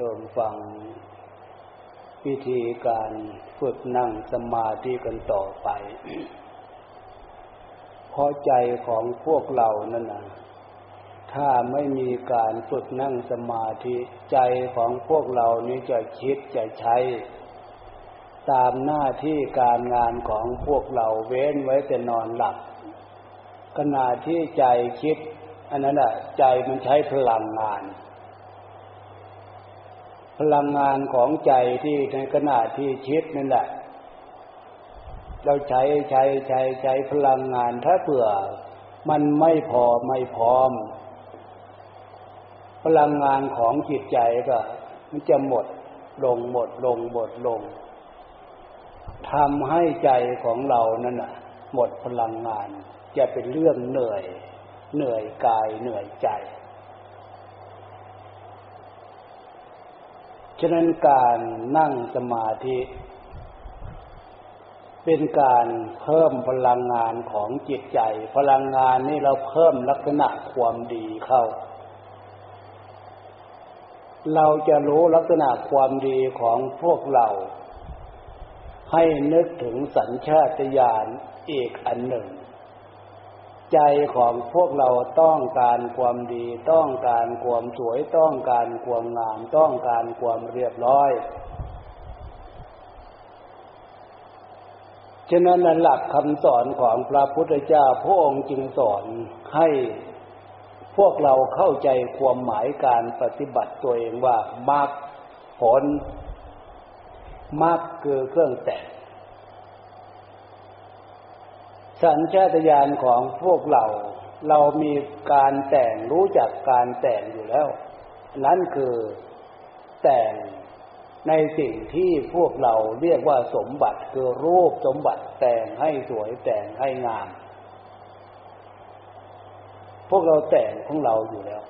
ริ่มฟัง วิธีการฝึกนั่งสมาธิกันต่อไปเพราะใจของพวกเรานั่นนะถ้าไม่มีการฝึกนั่งสมาธิใจของพวกเรานี้จะคิดจะใช้ ตามหน้าที่การงานของพวกเราเว้นไว้แต่นอนหลับขณะที่ใจคิด อันนั้นแหะใจมันใช้พลังงาน ลังงานของใจที่ในขณะที่คิดนั่นแหละเราใช้ใช้ใช้ใช้พลังงานถ้าเผื่อ มันไม่พอไม่พร้อม พลังงานของจิตใจก็มันจะหมดลงหมดลงหมดลงทำให้ใจของเรานั่นน่ะ หมดพลังงาน จะเป็นเรื่องเหนื่อย เหนื่อยกายเหนื่อยใจ ฉะนั้นการนั่งสมาธิ เป็นการเพิ่มพลังงานของจิตใจ พลังงานนี่เราเพิ่มลักษณะความดีเข้า เราจะรู้ลักษณะความดีของพวกเรา ให้นึกถึงสัญชาตญาณอีกอันหนึ่ง ใจของพวกเราต้องการความดี ต้องการความสวยต้องการความงามต้องการความเรียบร้อย ฉะนั้นหลักคำสอนของพระพุทธเจ้าพระองค์จึงสอนให้พวกเราเข้าใจความหมายการปฏิบัติตัวเองว่ามรรคผลมรรคคือเครื่องแต่ง สัญชาตญาณของพวกเรา เรามีการแต่งรู้จักการแต่งอยู่แล้ว นั่นคือแต่งในสิ่งที่พวกเราเรียกว่าสมบัติคือรูปสมบัติแต่งให้สวยแต่งให้งาม พวกเราแต่งของเราอยู่แล้ว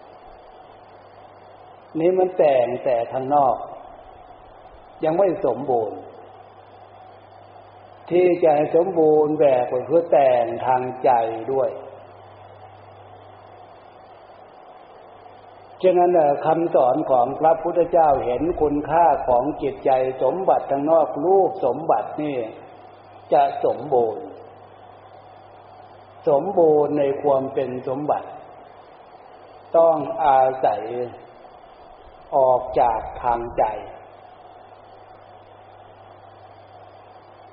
นี้มันแต่งแต่ทางนอก ยังไม่สมบูรณ์ ที่จะสมบูรณ์แบบก็คือแต่งทางใจด้วยฉะนั้นคำสอนของพระพุทธเจ้าเห็นคุณค่าของจิตใจสมบัติทางนอกรูปสมบัตินี่ จะสมบูรณ์ สมบูรณ์ในความเป็นสมบัติ ต้องอาศัยออกจากทางใจ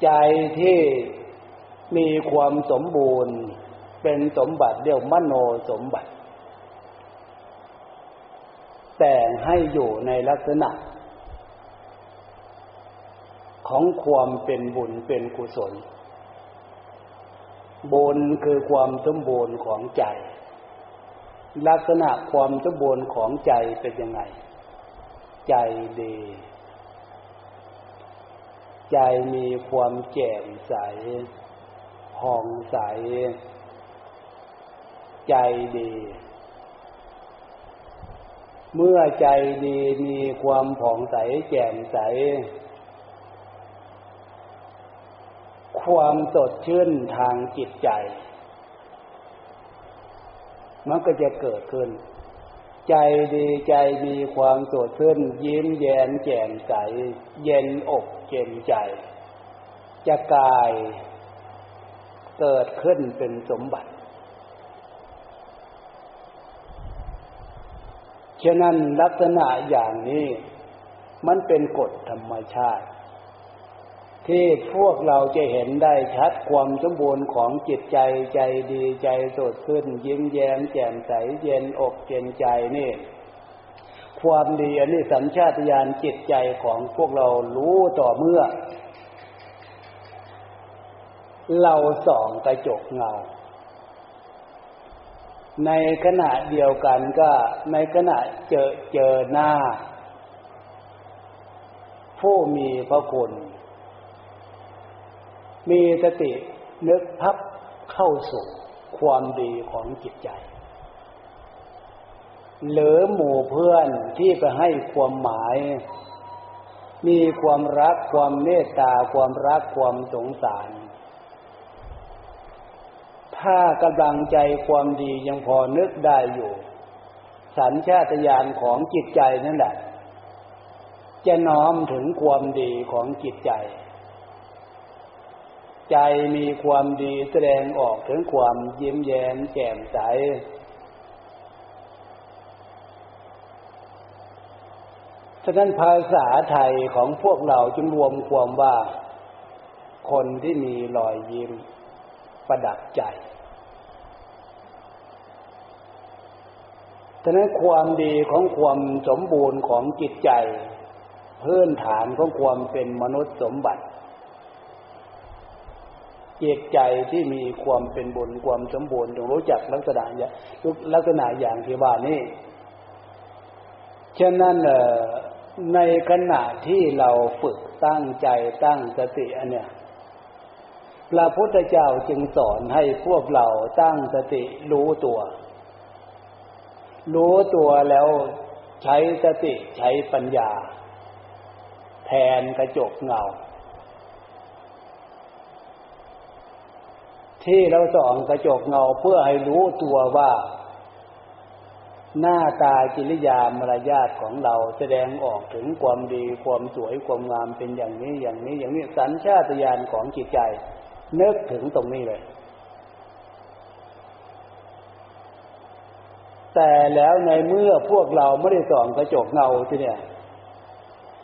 ใจที่มีความสมบูรณ์ เป็นสมบัติเรียกมโนสมบัติ แต่งให้อยู่ในลักษณะ ของความเป็นบุญเป็นกุศล บุญคือความสมบูรณ์ของใจ ลักษณะความสมบูรณ์ของใจเป็นยังไง ใจดี ใจมีความแจ่มใสผ่องใส ใจดี เมื่อใจดีมีความผ่องใสแจ่มใส ความสดชื่นทางจิตใจ มันก็จะเกิดขึ้น ใจดีใจมีความสดชื่นยิ้มแย้มแจ่มใส เย็นอกเย็นใจ จะกายเกิดขึ้นเป็นสมบัติ ฉะนั้นลักษณะอย่างนี้ มันเป็นกฎธรรมชาติ ที่พวกเราจะเห็นได้ชัดความสมบูรณ์ของจิตใจใจดีใจสดขึ้นยิ้มแย้มแจ่มใสเย็นอกเย็นใจนี่ความดีอันนี้สัญชาตญาณจิตใจของพวกเรารู้ต่อเมื่อ เราส่องกระจกเงา ในขณะเดียวกันก็ในขณะเจอเจอหน้า ผู้มีพระคุณ มีสตินึกพับเข้าสู่ความดีของจิตใจหรือหมู่เพื่อนที่ไปให้ความหมาย มีความรักความเมตตาความรักความสงสาร ถ้ากำลังใจความดียังพอนึกได้อยู่ สัญชาตญาณของจิตใจนั่นแหละจะน้อมถึงความดีของจิตใจ ใจมีความดีแสดงออกถึงความยิ้มแย้มแจ่มใส ฉะนั้นภาษาไทยของพวกเราจึงรวมความว่า คนที่มีรอยยิ้มประดับใจ ฉะนั้นความดีของความสมบูรณ์ของจิตใจ พื้นฐานของความเป็นมนุษย์สมบัติ จิตใจที่มีความเป็นบุญความสมบูรณ์ต้องรู้จักลักษณะอย่างลักษณะอย่างที่ว่านี่ฉะนั้นในขณะที่เราฝึกตั้งใจตั้งสติอันเนี้ยพระพุทธเจ้าจึงสอนให้พวกเราตั้งสติรู้ตัว รู้ตัวแล้วใช้สติใช้ปัญญา แทนกระจกเงา ที่เราส่องกระจกเงาเพื่อให้รู้ตัวว่า หน้าตากิริยามารยาทของเราแสดงออกถึงความดีความสวยความงามเป็นอย่างนี้อย่างนี้อย่างนี้สัญชาตญาณของจิตใจนึกถึงตรงนี้เลย แต่แล้วในเมื่อพวกเราไม่ได้ส่องกระจกเงาที่เนี่ย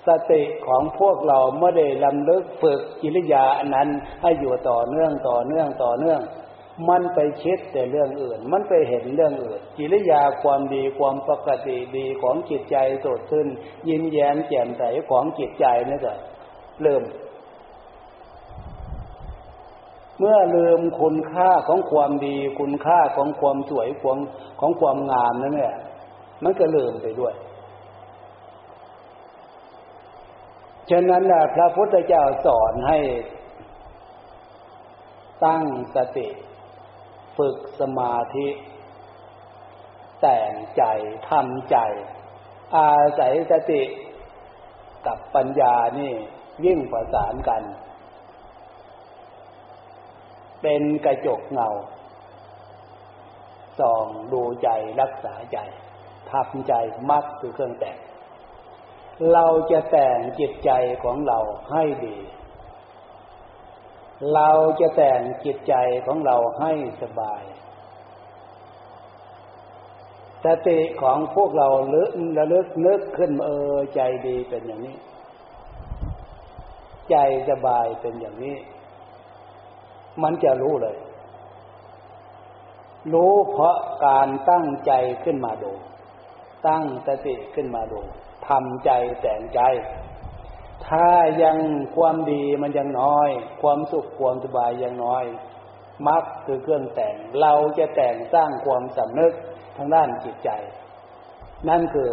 สติของพวกเราไม่ได้ลำลึกฝึกกิริยาอันนั้นให้อยู่ต่อเนื่องต่อเนื่องต่อเนื่อง มันไปคิดแต่เรื่องอื่น มันไปเห็นเรื่องอื่น กิริยาความดีความปกติดีของจิตใจสดชื่นยิ้มแย้มแจ่มใสของจิตใจนี่ก็เริ่ม เมื่อลืมคุณค่าของความดีคุณค่าของความสวยของของความงามนั่นแหละมันก็ลืมไปด้วย ฉะนั้นพระพุทธเจ้าสอนให้ตั้งสติ ฝึกสมาธิ แต่งใจทำใจ อาศัยสติกับปัญญานี่ยิ่งประสานกัน เป็นกระจกเงาส่องดูใจรักษาใจทำใจมักคือเครื่องแต่ง เราจะแต่งจิตใจของเราให้ดี เราจะแต่งจิตใจของเราให้สบาย สติของพวกเราลึกระลึกนึกขึ้นเออใจดีเป็นอย่างนี้ ใจสบายเป็นอย่างนี้ มันจะรู้เลย รู้เพราะการตั้งใจขึ้นมาดู ตั้งสติขึ้นมาดู ทำใจแต่งใจ ถ้ายังความดีมันยังน้อย ความสุขความสบายยังน้อยมักคือเครื่องแต่ง เราจะแต่งสร้างความสำนึกทางด้านจิตใจ นั่นคือ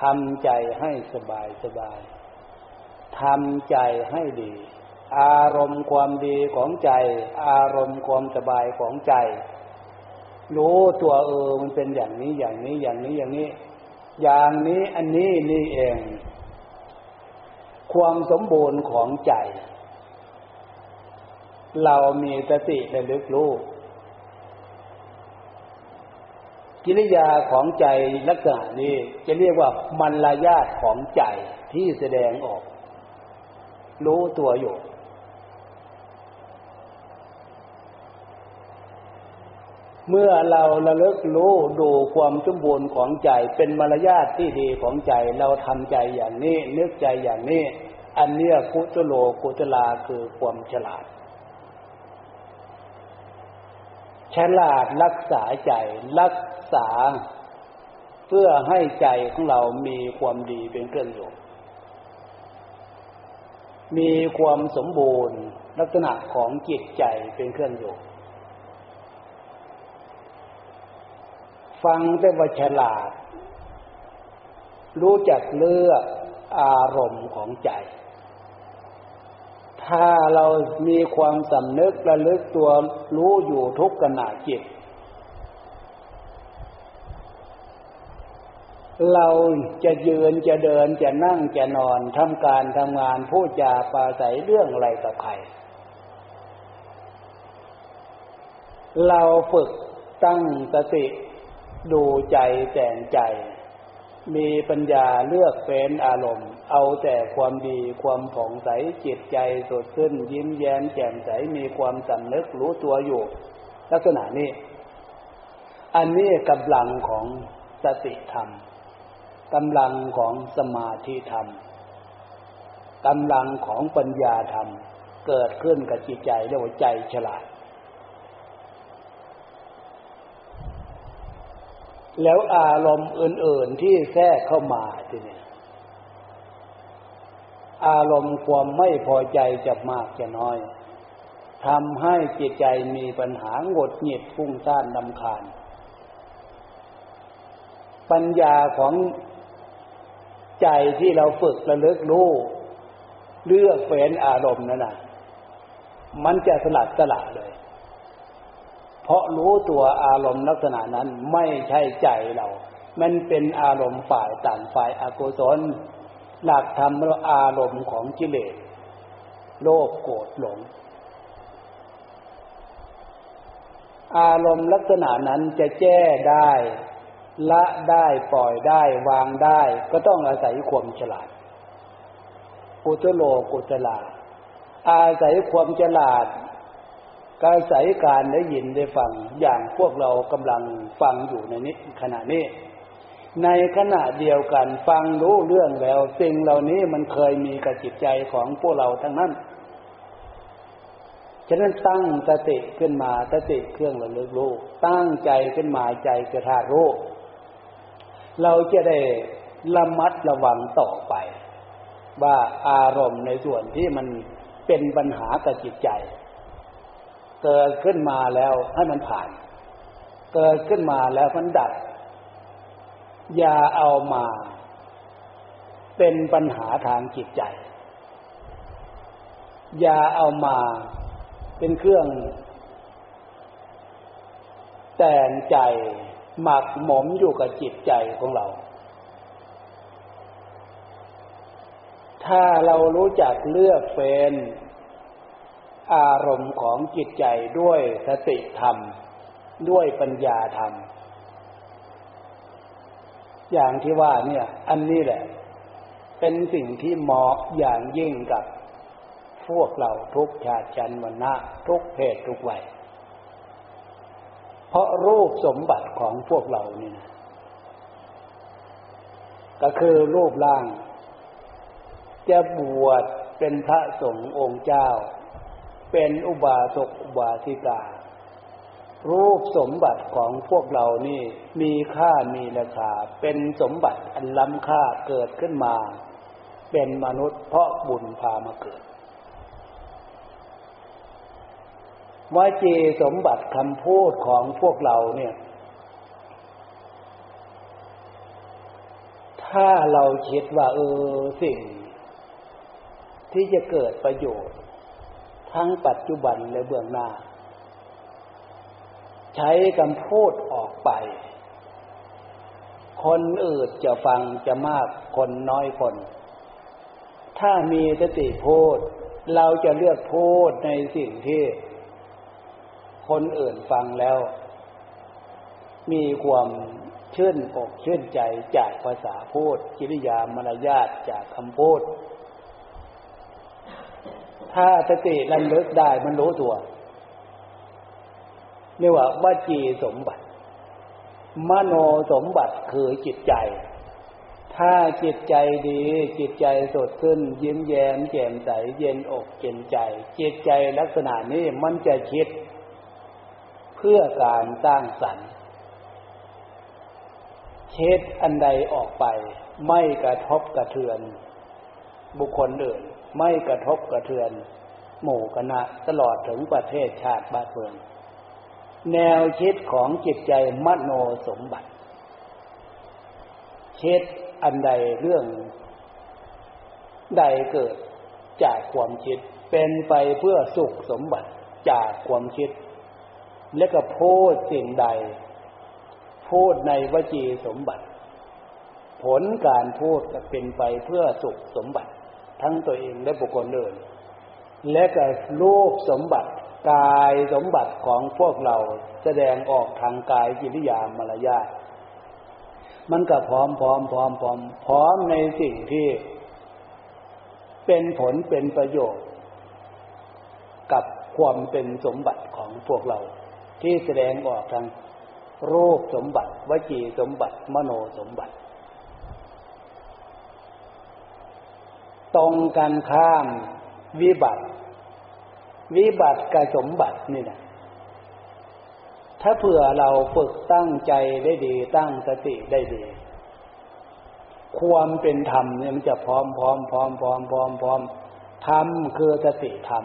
ทำใจให้สบายสบายทำใจให้ดี อารมณ์ความดีของใจ อารมณ์ความสบายของใจ รู้ตัวเออมันเป็นอย่างนี้อย่างนี้อย่างนี้อย่างนี้ อย่างนี้อันนี้นี่เอง ความสมบูรณ์ของใจ เรามีสติระลึกรู้กิริยาของใจลักษณะนี้จะเรียกว่ามันลายาตของใจที่แสดงออก รู้ตัวอยู่ เมื่อเราระลึกรู้ดูความสมบูรณ์ของใจเป็นมารยาทที่ดีของใจเราทำใจอย่างนี้นึกใจอย่างนี้ อันเนี้ยกุตโลกุตลาคือความฉลาด ฉลาดรักษาใจรักษา เพื่อให้ใจของเรามีความดีเป็นเครื่องอยู่ มีความสมบูรณ์ลักษณะของจิตใจเป็นเครื่องอยู่ ฟังได้ว่าฉลาด รู้จักเลือกอารมณ์ของใจ ถ้าเรามีความสำนึกระลึกตัวรู้อยู่ทุกขณะจิต เราจะยืนจะเดินจะนั่งจะนอนทำการทำงานพูดจาปราศัยเรื่องอะไรกับใครเราฝึกตั้งสติ ดูใจแต่งใจ มีปัญญาเลือกเป็นอารมณ์ เอาแต่ความดีความผ่องใสจิตใจสดชื่นยิ้มแย้มแจ่มใสมีความสำนึกรู้ตัวอยู่ ลักษณะนี้ อันนี้กำลังของสติธรรมกำลังของสมาธิธรรมกำลังของปัญญาธรรม เกิดขึ้นกับจิตใจเรียกว่าใจฉลาด แล้วอารมณ์อื่น ๆที่แทรกเข้ามาทีนี้อารมณ์ความไม่พอใจจะมากจะน้อยทำให้จิตใจมีปัญหาหงดหงิดฟุ้งซ่านนำคาญ ปัญญาของใจที่เราฝึกระลึกรู้เลือกเฟ้นอารมณ์นั่นนะมันจะสลัดสละเลย เพราะรู้ตัวอารมณ์ลักษณะนั้นไม่ใช่ใจเรา มันเป็นอารมณ์ฝ่ายต่างฝ่ายอากุศล หลักธรรมเราอารมณ์ของกิเลส โลภโกรธหลง อารมณ์ลักษณะนั้นจะแก้ได้ ละได้ปล่อยได้วางได้ ก็ต้องอาศัยความฉลาดกุตโลกุตลาอาศัยความฉลาด อาศัยการได้ยินได้ฟังอย่างพวกเรากำลังฟังอยู่ในนี้ขณะนี้ ในขณะเดียวกันฟังรู้เรื่องแล้ว สิ่งเหล่านี้มันเคยมีกับจิตใจของพวกเราทั้งนั้นฉะนั้นตั้งสติขึ้นมาสติเครื่องระลึกรู้ตั้งใจขึ้นมาใจกระทารู้เราจะได้ระมัดระวังต่อไป ว่าอารมณ์ในส่วนที่มันเป็นปัญหากับจิตใจ เกิดขึ้นมาแล้วให้มันผ่าน เกิดขึ้นมาแล้วมันดับ อย่าเอามา เป็นปัญหาทางจิตใจ อย่าเอามาเป็นเครื่อง แต่งใจหมักหมมอยู่กับจิตใจของเรา ถ้าเรารู้จักเลือกเฟ้น อารมณ์ของจิตใจด้วยสติธรรม ด้วยปัญญาธรรม อย่างที่ว่าเนี่ย อันนี้แหละ เป็นสิ่งที่เหมาะอย่างยิ่งกับพวกเราทุกชาติชันวันนะทุกเพศทุกวัย เพราะรูปสมบัติของพวกเรานี่นะก็คือรูปร่าง จะบวชเป็นพระสงฆ์องค์เจ้า เป็นอุบาสกอุบาสิกา รูปสมบัติของพวกเรานี่มีค่ามีราคา เป็นสมบัติอันล้ำค่าเกิดขึ้นมา เป็นมนุษย์เพราะบุญพามาเกิดวาจีสมบัติคำพูดของพวกเราเนี่ย ถ้าเราคิดว่าเออสิ่งที่จะเกิดประโยชน์ ทั้งปัจจุบันและเบื้องหน้า ใช้คำพูดออกไป คนอื่นจะฟังจะมากคนน้อยคน ถ้ามีสติพูด เราจะเลือกพูดในสิ่งที่ คนอื่นฟังแล้ว มีความชื่นอกชื่นใจจากภาษาพูดกิริยามารยาทจากคำพูด ถ้าสติระลึกได้มันรู้ตัวเรียกว่าวจีสมบัติ มโนสมบัติคือจิตใจ ถ้าจิตใจดี จิตใจสดขึ้น ยิ้มแย้มแจ่มใสเย็นอกเย็นใจ จิตใจลักษณะนี้มันจะคิด เพื่อการสร้างสรรค์เช็ดอันใดออกไป ไม่กระทบกระเทือน บุคคลอื่น ไม่กระทบกระเทือน หมู่คณะตลอดถึงประเทศชาติบ้านเมือง แนวคิดของจิตใจมโนสมบัติคิดอันใดเรื่อง ใดเกิดจากความคิดเป็นไปเพื่อสุขสมบัติจากความคิด และก็พูดสิ่งใด พูดในวจีสมบัติ ผลการพูดจะเป็นไปเพื่อสุขสมบัติ ทั้งตัวเองและบุคคลอื่น และก็รูปสมบัติกายสมบัติของพวกเราแสดงออกทางกายกิริยามารยาทมันก็พร้อมพร้อมพร้อมพร้อมพร้อมในสิ่งที่ เป็นผลเป็นประโยชน์ กับความเป็นสมบัติของพวกเรา ที่แสดงออกทางรูปสมบัติ วจีสมบัติ มโนสมบัติ ตรงกันข้ามวิบัติ วิบัติกับสมบัตินี่นะถ้าเผื่อเราฝึกตั้งใจได้ดี ตั้งสติได้ดี ความเป็นธรรมเนี่ยมันจะพร้อมพร้อมพร้อมพร้อมพร้อมพร้อมธรรมคือสติธรรม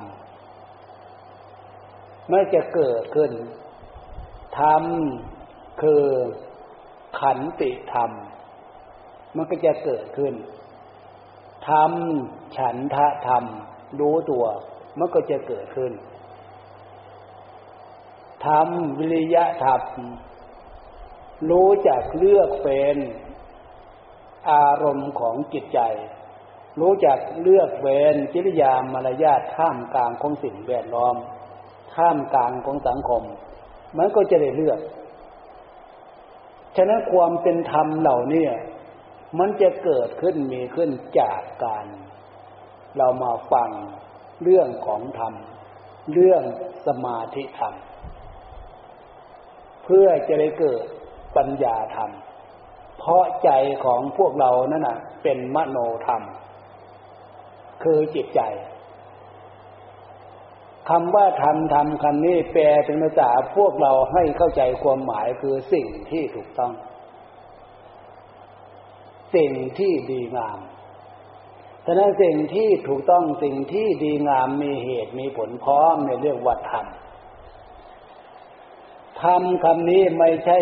ไม่จะเกิดขึ้นธรรมคือขันติธรรม มันก็จะเกิดขึ้น ธรรมฉันทะธรรม รู้ตัวมันก็จะเกิดขึ้นธรรมวิริยะธรรมรู้จักเลือกเป็นอารมณ์ของจิตใจ รู้จักเลือกเวนจิริยามารยาทท่ามกลางของสิ่งแวดล้อม ท่ามกลางของสังคม มันก็จะได้เลือก ฉะนั้นความเป็นธรรมเหล่านี้ มันจะเกิดขึ้นมีขึ้นจากการ เรามาฟังเรื่องของธรรม เรื่องสมาธิธรรม เพื่อจะได้เกิดปัญญาธรรม เพราะใจของพวกเรานั่นนะเป็นมโนธรรม คือจิตใจคำว่าธรรมธรรมคำนี้แปลเป็นภาษาพวกเราให้เข้าใจความหมายคือสิ่งที่ถูกต้อง สิ่งที่ดีงามฉะนั้นสิ่งที่ถูกต้องสิ่งที่ดีงามมีเหตุมีผลพร้อมในเรื่องวัดธรรมธรรมคำนี้ไม่ใช่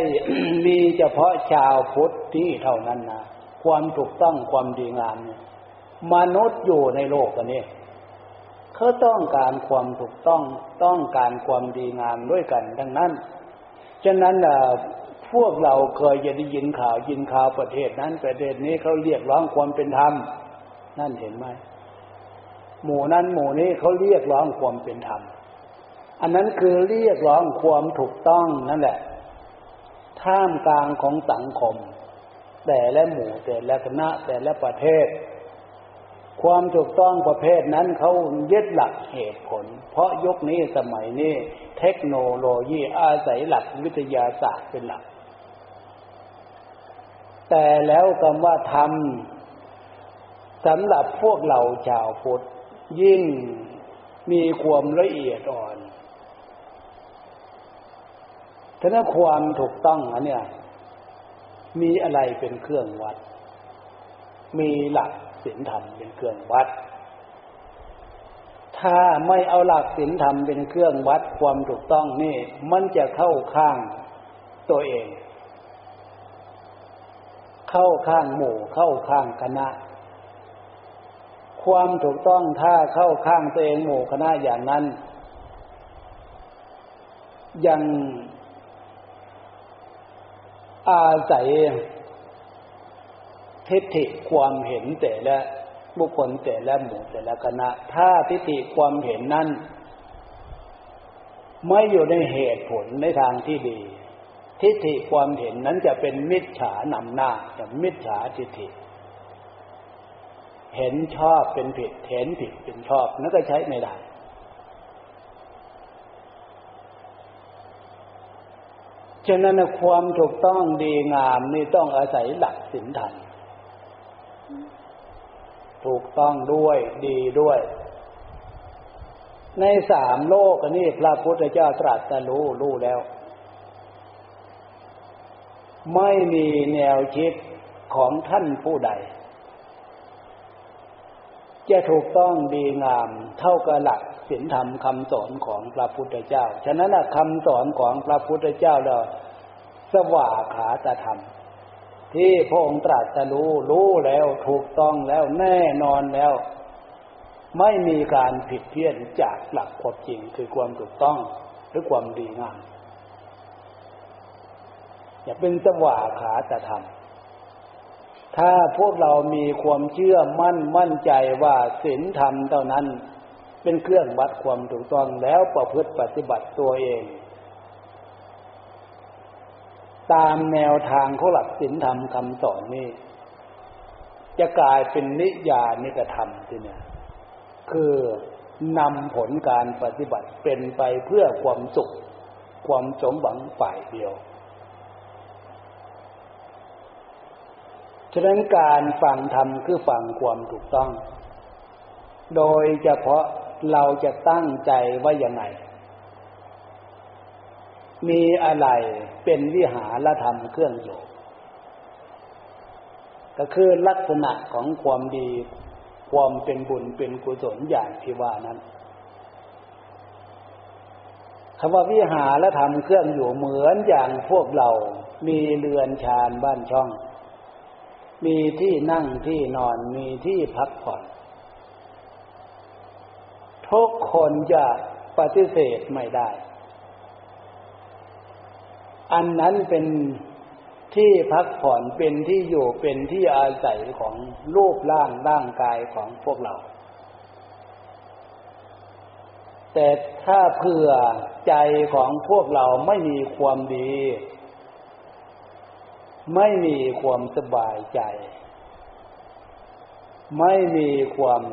มีเฉพาะชาวพุทธที่เท่านั้นนะความถูกต้องความดีงามเนี่ยมนุษย์อยู่ในโลกอันนี้เขาต้องการความถูกต้องต้องการความดีงามด้วยกัน ดังนั้น ฉะนั้น พวกเราเคยจะได้ยินข่าวยินข่าวประเทศนั้น ประเทศนี้เขาเรียกร้องความเป็นธรรมนั่นเห็นไหมหมู่นั้นหมู่นี้เขาเรียกร้องความเป็นธรรมอันนั้นคือเรียกร้องความถูกต้องนั่นแหละ ท่ามกลางของสังคม แต่และหมู่แต่และคณะแต่และประเทศ ความถูกต้องประเภทนั้นเขายึดหลักเหตุผล เพราะยุคนี้สมัยนี้เทคโนโลยีอาศัยหลักวิทยาศาสตร์เป็นหลัก แต่แล้วคำว่าธรรมสำหรับพวกเราชาวพุทธยิ่งมีความละเอียดอ่อนฉะนั้นความถูกต้องอันเนี้ยมีอะไรเป็นเครื่องวัด มีหลักศีลธรรมเป็นเครื่องวัด ถ้าไม่เอาหลักศีลธรรมเป็นเครื่องวัดความถูกต้องนี่ มันจะเข้าข้างตัวเอง เข้าข้างหมู่เข้าข้างคณะ ความถูกต้องถ้าเข้าข้างตัวเองหมู่คณะอย่างนั้น ยังอาศัยทิฏฐิความเห็นแต่ละบุคคลแต่ละหมู่แต่ละคณะ ถ้าทิฏฐิความเห็นนั้น ไม่อยู่ในเหตุผลในทางที่ดี ทิฏฐิความเห็นนั้นจะเป็นมิจฉานำหน้าจะมิจฉาทิฏฐิ เห็นชอบเป็นผิด เห็นผิดเป็นชอบนั่นก็ใช้ไม่ได้ฉะนั้นความถูกต้องดีงามนี่ต้องอาศัยหลักศีลธรรมถูกต้องด้วยดีด้วย ในสามโลกนี้พระพุทธเจ้าตรัสรู้รู้แล้ว ไม่มีแนวคิดของท่านผู้ใด จะถูกต้องดีงามเท่ากับหลักศีลธรรมคำสอนของพระพุทธเจ้า ฉะนั้นคำสอนของพระพุทธเจ้าเราสว่าขาตธรรม ที่พระองค์ตรัสรู้รู้แล้วถูกต้องแล้วแน่นอนแล้ว ไม่มีการผิดเพี้ยนจากหลักความจริงคือความถูกต้องหรือความดีงาม อย่าเป็นสว่าขาตธรรมถ้าพวกเรามีความเชื่อมั่นมั่นใจว่าศีลธรรมเท่านั้น เป็นเครื่องวัดความถูกต้องแล้วประพฤติปฏิบัติตัวเอง ตามแนวทางของหลักศีลธรรมคำสอนนี่จะกลายเป็นนิยานิกระทำที่เนี่ยคือนำผลการปฏิบัติเป็นไปเพื่อความสุข ความสมหวังฝ่ายเดียว ฉะนั้นการฟังธรรมคือฟังความถูกต้อง โดยเฉพาะเราจะตั้งใจว่าอย่างไง มีอะไรเป็นวิหารธรรมเครื่องอยู่ ก็คือลักษณะของความดีความเป็นบุญเป็นกุศลอย่างที่ว่านั้นคำว่าวิหารและทำเครื่องอยู่เหมือนอย่างพวกเรามีเรือนชานบ้านช่อง มีที่นั่งที่นอนมีที่พักผ่อน ทุกคนจะปฏิเสธไม่ได้ อันนั้นเป็นที่พักผ่อนเป็นที่อยู่เป็นที่อาศัยของรูปร่างร่างกายของพวกเรา แต่ถ้าเผื่อใจของพวกเราไม่มีความดี ไม่มีความสบายใจ ไม่มีความ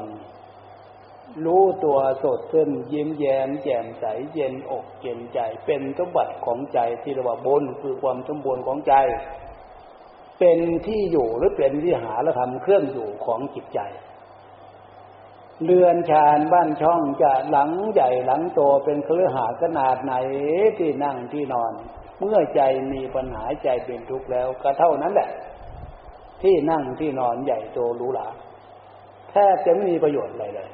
รู้ตัวสดขึ้น ยิ้มแย้มแจ่มใสเย็นอกเย็นใจ เป็นสมบัติของใจที่เรียกว่าบนคือความสมบูรณ์ของใจ เป็นที่อยู่หรือเป็นวิหารธรรมเครื่องอยู่ของจิตใจ เรือนชานบ้านช่องจะหลังใหญ่หลังโตเป็นเครือหาขนาดไหนที่นั่งที่นอน เมื่อใจมีปัญหาใจเป็นทุกข์แล้ว ก็เท่านั้นแหละ ที่นั่งที่นอนใหญ่โตหรูหราแทบจะไม่มีประโยชน์อะไรเลย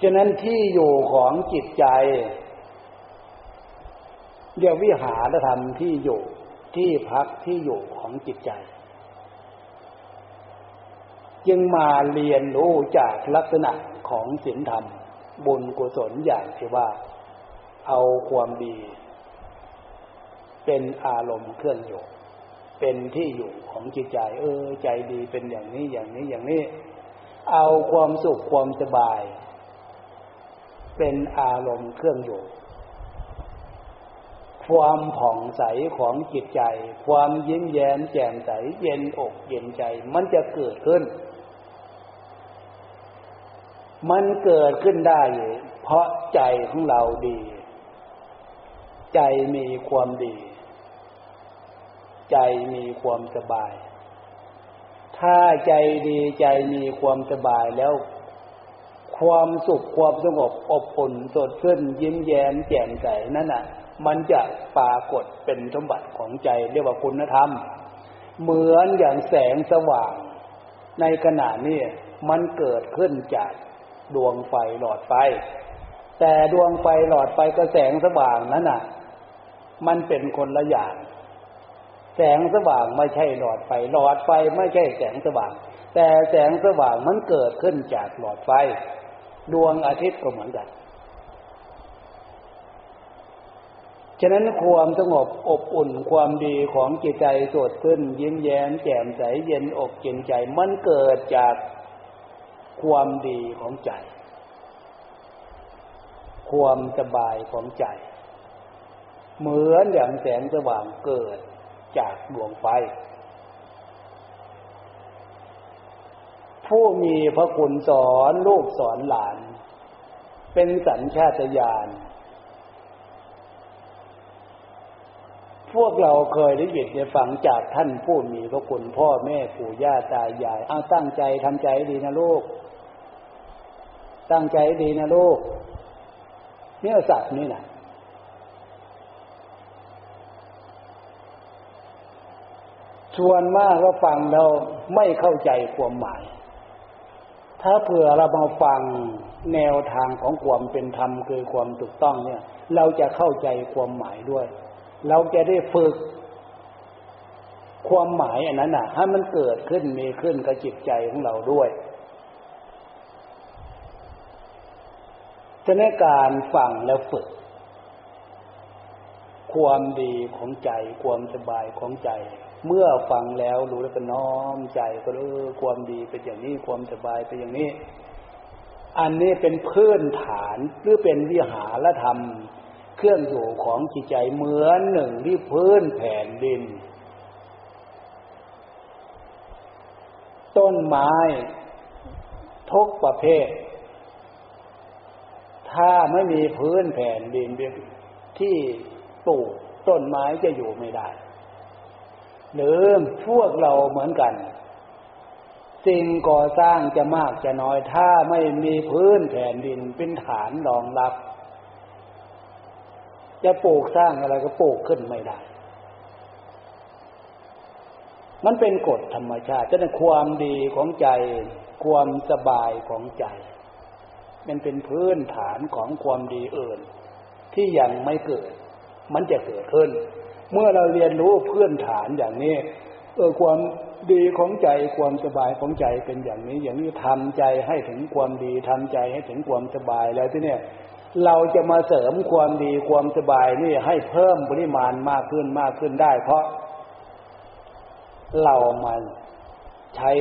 ฉะนั้นที่อยู่ของจิตใจเรียกวิหารธรรมที่อยู่ที่พักที่อยู่ของจิตใจ จึงมาเรียนรู้จากลักษณะของศีลธรรม บุญกุศลอย่างที่ว่า เอาความดี เป็นอารมณ์เครื่องอยู่ เป็นที่อยู่ของจิตใจ เออ ใจดีเป็นอย่างนี้อย่างนี้อย่างนี้ เอาความสุขความสบาย เป็นอารมณ์เครื่องอยู่ ความผ่องใสของจิตใจ ความยิ้มแย้มแจ่มใส เย็นอกเย็นใจ มันจะเกิดขึ้น มันเกิดขึ้นได้เพราะใจของเราดี ใจมีความดี ใจมีความสบาย ถ้าใจดีใจมีความสบายแล้ว ความสุขความสงบอบอุ่นสดชื่นยิ้มแย้มแจ่มใสนั่นน่ะ มันจะปรากฏเป็นสมบัติของใจเรียกว่าคุณธรรม เหมือนอย่างแสงสว่าง ในขณะนี้มันเกิดขึ้นจากดวงไฟหลอดไฟแต่ดวงไฟหลอดไฟก็แสงสว่างนั้นน่ะ มันเป็นคนละอย่าง แสงสว่างไม่ใช่หลอดไฟ หลอดไฟไม่ใช่แสงสว่าง แต่แสงสว่างมันเกิดขึ้นจากหลอดไฟ ดวงอาทิตย์ก็เหมือนกัน ฉะนั้นความสงบอบอุ่นความดีของจิตใจสดขึ้น ยิ้มแย้มแจ่มใสเย็นอกเย็นใจมันเกิดจากความดีของใจ ความสบายของใจ เหมือนอย่างแสงสว่างเกิดจากดวงไฟ ผู้มีพระคุณสอนลูกสอนหลาน เป็นสัญชาตญาณพวกเราเคยได้ยินได้ฟังจากท่านผู้มีพระคุณพ่อแม่ปู่ย่าตายายเอาตั้งใจทำใจดีนะลูก ตั้งใจดีนะลูกเนี่ยสัตว์นี่นะ ชวนมากก็ฟังเราไม่เข้าใจความหมาย ถ้าเผื่อเรามาฟังแนวทางของความเป็นธรรมคือความถูกต้องเนี่ย เราจะเข้าใจความหมายด้วย เราจะได้ฝึก ความหมายอันนั้นน่ะให้มันเกิดขึ้นมีขึ้นกับจิตใจของเราด้วยจะในการฟังแล้วฝึก ความดีของใจ ความสบายของใจ เมื่อฟังแล้วรู้แล้วก็น้อมใจก็เออความดีเป็นอย่างนี้ความสบายเป็นอย่างนี้ อันนี้เป็นพื้นฐานหรือเป็นวิหารธรรม เครื่องอยู่ของจิตใจเหมือนหนึ่งที่พื้นแผ่นดิน ต้นไม้ทุกประเภท ถ้าไม่มีพื้นแผ่นดินที่ปลูกต้นไม้จะอยู่ไม่ได้ หรือพวกเราเหมือนกัน สิ่งก่อสร้างจะมากจะน้อยถ้าไม่มีพื้นแผ่นดินเป็นฐานรองรับ จะปลูกสร้างอะไรก็ปลูกขึ้นไม่ได้ มันเป็นกฎธรรมชาติจะเป็นความดีของใจ ความสบายของใจ มันเป็นพื้นฐานของความดีอื่น ที่ยังไม่เกิด มันจะเกิดขึ้น เมื่อเราเรียนรู้พื้นฐานอย่างนี้เออความดีของใจความสบายของใจเป็นอย่างนี้ อย่างนี้ทำใจให้ถึงความดีทำใจให้ถึงความสบายแล้วที่เนี่ยเราจะมาเสริมความดีความสบายนี่ให้เพิ่มปริมาณมากขึ้นมากขึ้นได้ เพราะ เรามันใช้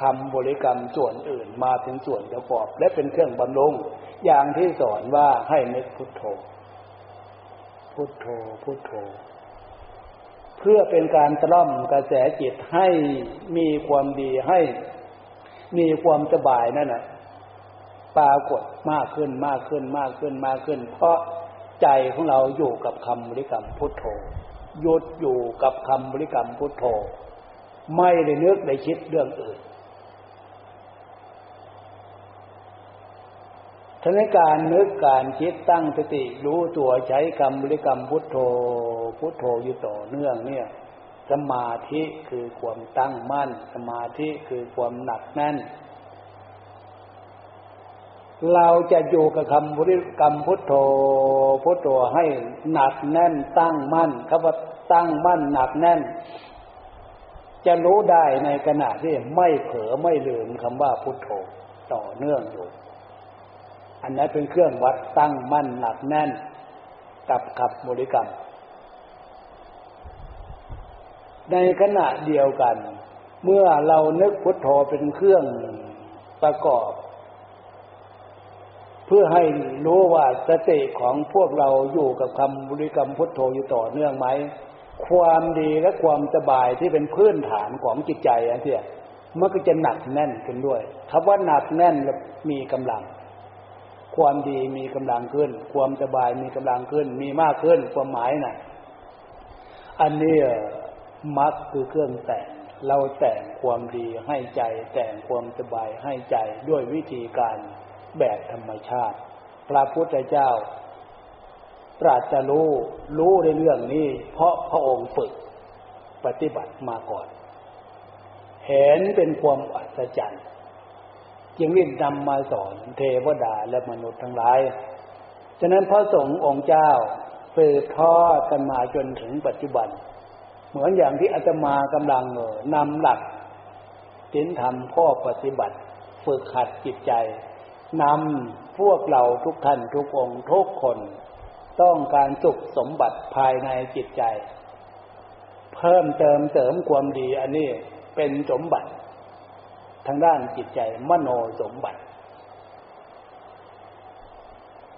คำบริกรรมส่วนอื่นมาเป็นส่วนประกอบ และเป็นเครื่องบำรุงอย่างที่สอนว่าให้นึกพุทโธ พุทโธพุทโธ เพื่อเป็นการตล่อมกระแสจิตให้มีความดีให้ มีความสบายนั่นแหะปรากฏมากขึ้นมากขึ้นมากขึ้นมากขึ้น เพราะใจของเราอยู่กับคำบริกรรมพุทโธยุดอยู่กับคำบริกรรมพุทโธ ไม่ได้นึกได้คิดเรื่องอื่น ทั้งการนึกการคิดตั้งสติรู้ตัวใช้คำบริกรรมพุทโธ พุทโธอยู่ต่อเนื่องเนี่ย สมาธิคือความตั้งมั่น สมาธิคือความหนักแน่น เราจะอยู่กับคำบริกรรมพุทโธ พุทโธให้หนักแน่น ตั้งมั่นคำว่าตั้งมั่นหนักแน่น จะรู้ได้ในขณะที่ไม่เผลอไม่ลืมคำว่าพุทโธต่อเนื่องอยู่ อันนั้นเป็นเครื่องวัดตั้งมั่นหนักแน่นกับขับบริกรรม ในขณะเดียวกัน เมื่อเรานึกพุทโธเป็นเครื่องประกอบ เพื่อให้รู้ว่าสติของพวกเราอยู่กับคำบริกรรมพุทโธอยู่ต่อเนื่องไหม ความดีและความสบายที่เป็นพื้นฐานของจิตใจอันเนี้ยมันก็จะหนักแน่นขึ้นด้วยคำว่าหนักแน่นมีกำลัง ความดีมีกำลังขึ้น ความสบายมีกำลังขึ้น มีมากขึ้น ความหมายนะ่ะ อันนี้มักคือเครื่องแต่งเราแต่งความดีให้ใจ แต่งความสบายให้ใจด้วยวิธีการแบบธรรมชาติ พระพุทธเจ้า ตรัสรู้รู้ในเรื่องนี้ เพราะพระองค์ฝึกปฏิบัติมาก่อน เห็นเป็นความอัศจรรย์ จึงรีบนำมาสอนเทวดาและมนุษย์ทั้งหลาย ฉะนั้นพระสงฆ์องค์เจ้าสืบทอดกันมาจนถึงปัจจุบัน เหมือนอย่างที่อาตมากำลังนำหลักศีลธรรมข้อปฏิบัติ ฝึกหัดจิตใจนำพวกเราทุกท่านทุกองค์ทุกคน ต้องการสุขสมบัติภายในจิตใจ เพิ่มเติมเสริมความดีอันนี้เป็นสมบัติ ทางด้านจิตใจมโนสมบัติ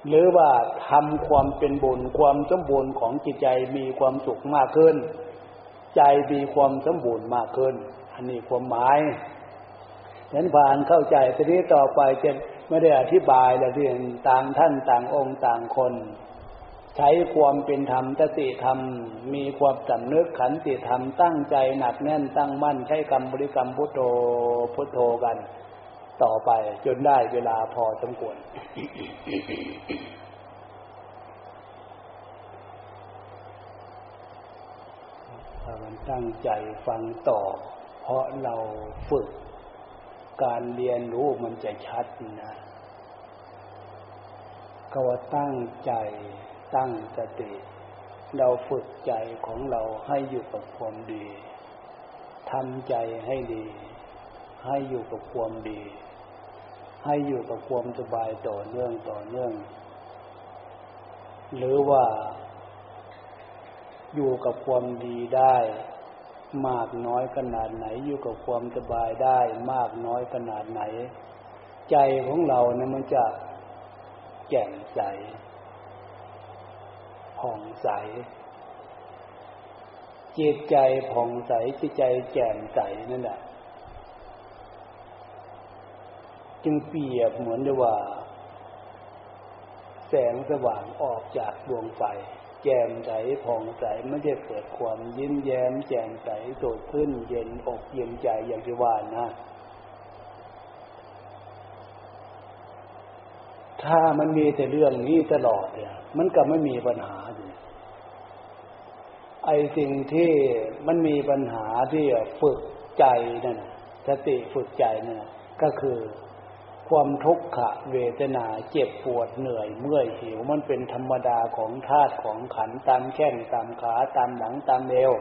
หรือว่าทำความเป็นบุญความสมบูรณ์ของจิตใจมีความสุขมากขึ้น ใจมีความสมบูรณ์มากขึ้น อันนี้ความหมายนั้นผ่านเข้าใจทีนี้ต่อไปจะไม่ได้อธิบายแล้วเรื่องต่างท่านต่างองค์ต่างคน ใช้ความเป็นธรรมตติธรรม มีความสำนึกขันติธรรมตั้งใจหนักแน่นตั้งมั่นใช้กรรมบริกรรมพุทโธพุทโธกัน ต่อไปจนได้เวลาพอสมควรถ้ามันตั้งใจฟังต่อ เพราะเราฝึก การเรียนรู้มันจะชัดนะก็ว่าตั้งใจ ตั้งสติ เราฝึกใจของเราให้อยู่กับความดีทำใจให้ดี ให้อยู่กับความดี ให้อยู่กับความสบายต่อเนื่องต่อเนื่อง หรือว่า อยู่กับความดีได้ มากน้อยขนาดไหน อยู่กับความสบายได้ มากน้อยขนาดไหน ใจของเราเนี่ยมันจะแจ่มใส ผ่องใส จิตใจผ่องใสจิตใจแจ่มใสนั่นแหละจึงเปรียบเหมือนว่า แสงสว่างออกจากดวงไฟ แจ่มใสผ่องใสไม่ได้เกิดความยิ้มแย้ม แจ่มใสสดขึ้น เย็นอกเย็นใจอย่างที่ว่านะ ถ้ามันมีแต่เรื่องนี้ตลอดเนี่ย มันก็ไม่มีปัญหาเลยไอ้สิ่งที่มันมีปัญหาที่ฝึกใจนั่นสติฝึกใจนั่นก็คือความทุกขะเวทนาเจ็บปวดเหนื่อยเมื่อยหิวมันเป็นธรรมดาของธาตุของขันตามแข้งตามขาตามหลังตามเอว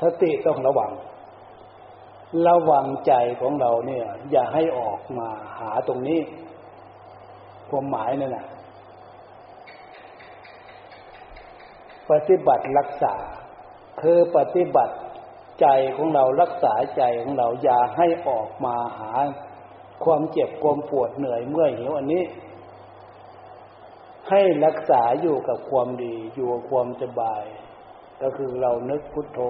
สติต้องระวัง ระวังใจของเราเนี่ย อย่าให้ออกมาหาตรงนี้ ความหมายนั่นแหละปฏิบัติรักษา คือปฏิบัติใจของเรารักษาใจของเราอย่าให้ออกมาหา ความเจ็บความปวดเหนื่อยเมื่อยหิวอันนี้ ให้รักษาอยู่กับความดีอยู่กับความสบาย ก็คือเรานึกพุทโธ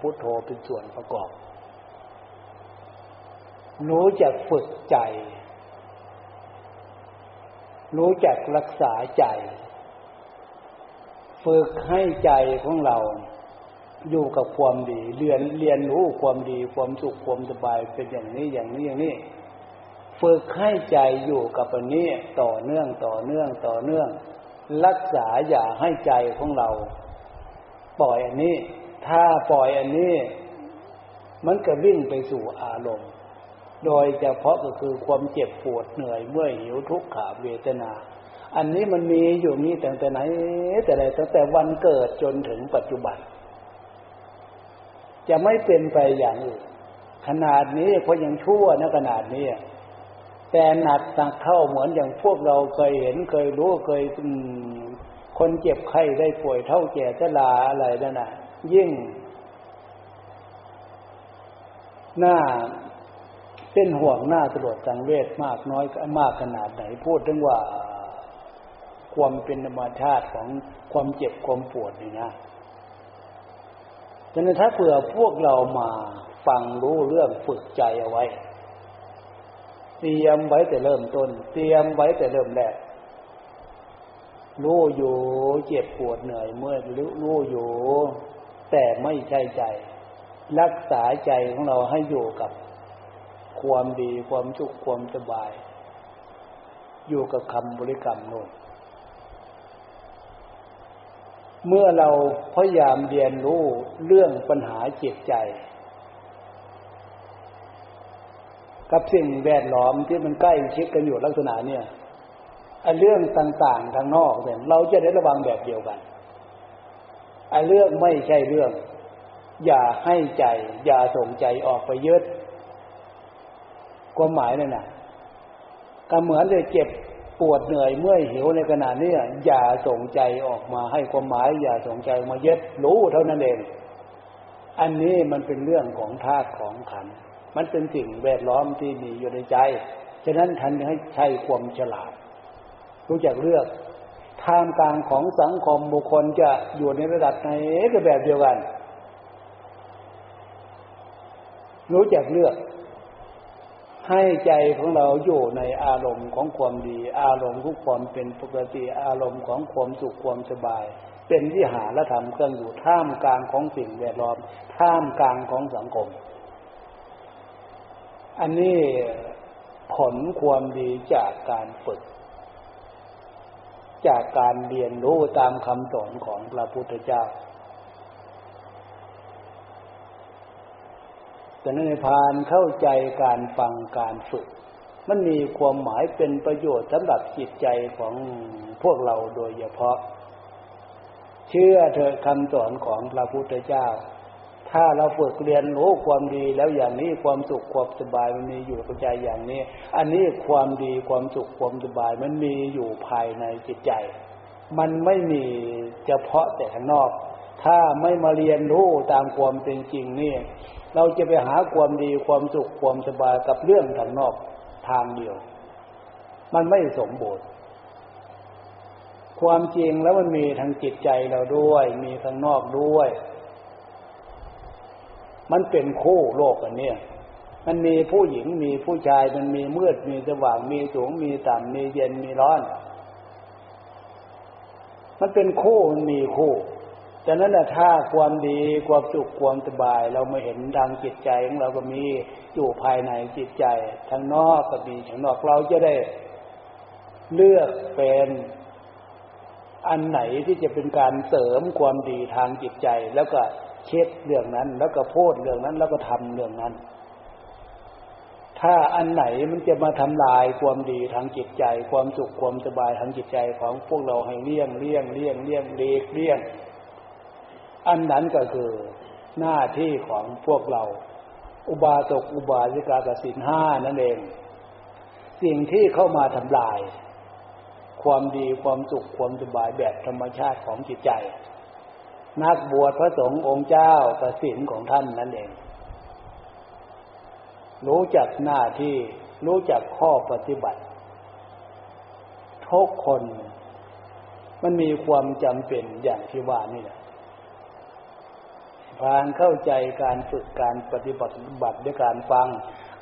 พุทโธเป็นส่วนประกอบ รู้จักฝึกใจ รู้จักรักษาใจ ฝึกให้ใจของเรา อยู่กับความดี เรียนเรียนรู้ความดีความสุขความสบายเป็นอย่างนี้อย่างนี้อย่างนี้ ฝึกให้ใจอยู่กับอันนี้ต่อเนื่องต่อเนื่องต่อเนื่อง รักษาอย่าให้ใจของเรา ปล่อยอันนี้ ถ้าปล่อยอันนี้ มันก็วิ่งไปสู่อารมณ์ โดยเฉพาะก็คือความเจ็บปวดเหนื่อยเมื่อยหิวทุกข์ขาเวทนา อันนี้มันมีอยู่นี้ตั้งแต่ไหน แต่ใดตั้งแต่วันเกิดจนถึงปัจจุบัน จะไม่เป็นไปอย่างอื่นขนาดนี้เพราะยังชั่วนะขนาดนี้แต่หนักสักเข้าเหมือนอย่างพวกเราเคยเห็นเคยรู้เคยคนเจ็บไข้ได้ป่วยเท่าแก่ชราอะไรนั่นน่ะยิ่ง หน้า เป็นห่วงหน้าตรวจสังเวชมากน้อยมากขนาดไหนพูดถึงว่าความเป็นธรรมชาติของความเจ็บความปวดนี่นะฉะนั้นถ้าเผื่อพวกเรามาฟังรู้เรื่องฝึกใจเอาไว้ เตรียมไว้แต่เริ่มต้น เตรียมไว้แต่เริ่มแรกรู้อยู่เจ็บปวดเหนื่อยเมื่อรู้อยู่ แต่ไม่ใช่ใจ รักษาใจของเราให้อยู่กับ ความดีความสุขความสบาย อยู่กับคำบริกรรมโน่นเมื่อเราพยายามเรียนรู้เรื่องปัญหาจิตใจ กับสิ่งแวดล้อมที่มันใกล้ชิดกันอยู่ลักษณะเนี่ยไอ้เรื่องต่างๆทางนอกเนี่ยเราจะได้ระวังแบบเดียวกันไอ้เรื่องไม่ใช่เรื่อง อย่าให้ใจ อย่าส่งใจออกไปยึด ความหมายนั่นน่ะก็เหมือนเลยเจ็บปวดเหนื่อยเมื่อยหิวในขณะนี้อย่าส่งใจออกมาให้ความหมาย อย่าส่งใจมาเยึดรู้เท่านั้นเอง อันนี้มันเป็นเรื่องของธาตุของขัน มันเป็นสิ่งแวดล้อมที่มีอยู่ในใจ ฉะนั้นท่านให้ใช้ความฉลาด รู้จักเลือกท่ามกลางของสังคมบุคคลจะอยู่ในระดับไหนก็แบบเดียวกัน รู้จักเลือก ให้ใจของเราอยู่ในอารมณ์ของความดี อารมณ์ของความเป็นปกติอารมณ์ของความสุขความสบาย เป็นที่หาและทำเครื่องอยู่ท่ามกลางของสิ่งแวดล้อม ท่ามกลางของสังคม อันนี้ผลความดีจากการฝึก จากการเรียนรู้ตามคำสอนของพระพุทธเจ้า แต่ในพานเข้าใจการฟังการฝึก มันมีความหมายเป็นประโยชน์สำหรับจิตใจของพวกเราโดยเฉพาะ เชื่อเถอะคำสอนของพระพุทธเจ้า ถ้าเราฝึกเรียนรู้ความดีแล้วอย่างนี้ความสุขความสบายมันมีอยู่กับใจอย่างนี้ อันนี้ความดีความสุขความสบายมันมีอยู่ภายในจิตใจ มันไม่มีเฉพาะแต่ข้างนอก ถ้าไม่มาเรียนรู้ตามความเป็นจริงนี่ เราจะไปหาความดีความสุขความสบายกับเรื่องทางนอกทางเดียว มันไม่สมบูรณ์ความจริงแล้วมันมีทางจิตใจเราด้วย มีข้างนอกด้วย มันเป็นคู่โลกอันเนี้ยมันมีผู้หญิงมีผู้ชายมันมีมืดมีสว่างมีสูงมีต่ำมีเย็นมีร้อน มันเป็นคู่มันมีคู่ ฉะนั้นถ้าความดีความสุขความสบาย เราไม่เห็นทางจิตใจของเราก็มีอยู่ภายในจิตใจทางนอกก็มีทางนอกเราจะได้เลือกเป็นอันไหนที่จะเป็นการเสริมความดีทางจิตใจ แล้วก็เช็ดเรื่องนั้น แล้วก็พูดเรื่องนั้น แล้วก็ทำเรื่องนั้น ถ้าอันไหนมันจะมาทำลายความดีทางจิตใจ ความสุขความสบายทางจิตใจของพวกเราให้เลี่ยงเลี่ยงเลี่ยงเลี่ยงเลีกเลี่ยง อันนั้นก็คือหน้าที่ของพวกเรา อุบาสกอุบาสิกากสินห้านั่นเอง สิ่งที่เข้ามาทำลาย ความดีความสุขความสบายแบบธรรมชาติของจิตใจ นักบวชพระสงฆ์องค์เจ้ากสินของท่านนั่นเอง รู้จักหน้าที่รู้จักข้อปฏิบัติทุกคนมันมีความจำเป็นอย่างที่ว่านี่แหละ การเข้าใจการฝึกการปฏิบัติบัติด้วยการฟัง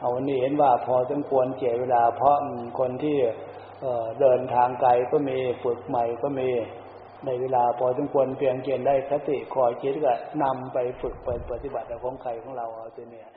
เอาวันนี้เห็นว่าพอสมควรเจเวลา เพราะคนที่เดินทางไกลก็มีฝึกใหม่ก็มีในเวลาพอสมควรเพียงเกณฑ์ได้คติคอยคิดก็นำไปฝึกไปปฏิบัติของใครของเราเอาตัวเนี่ย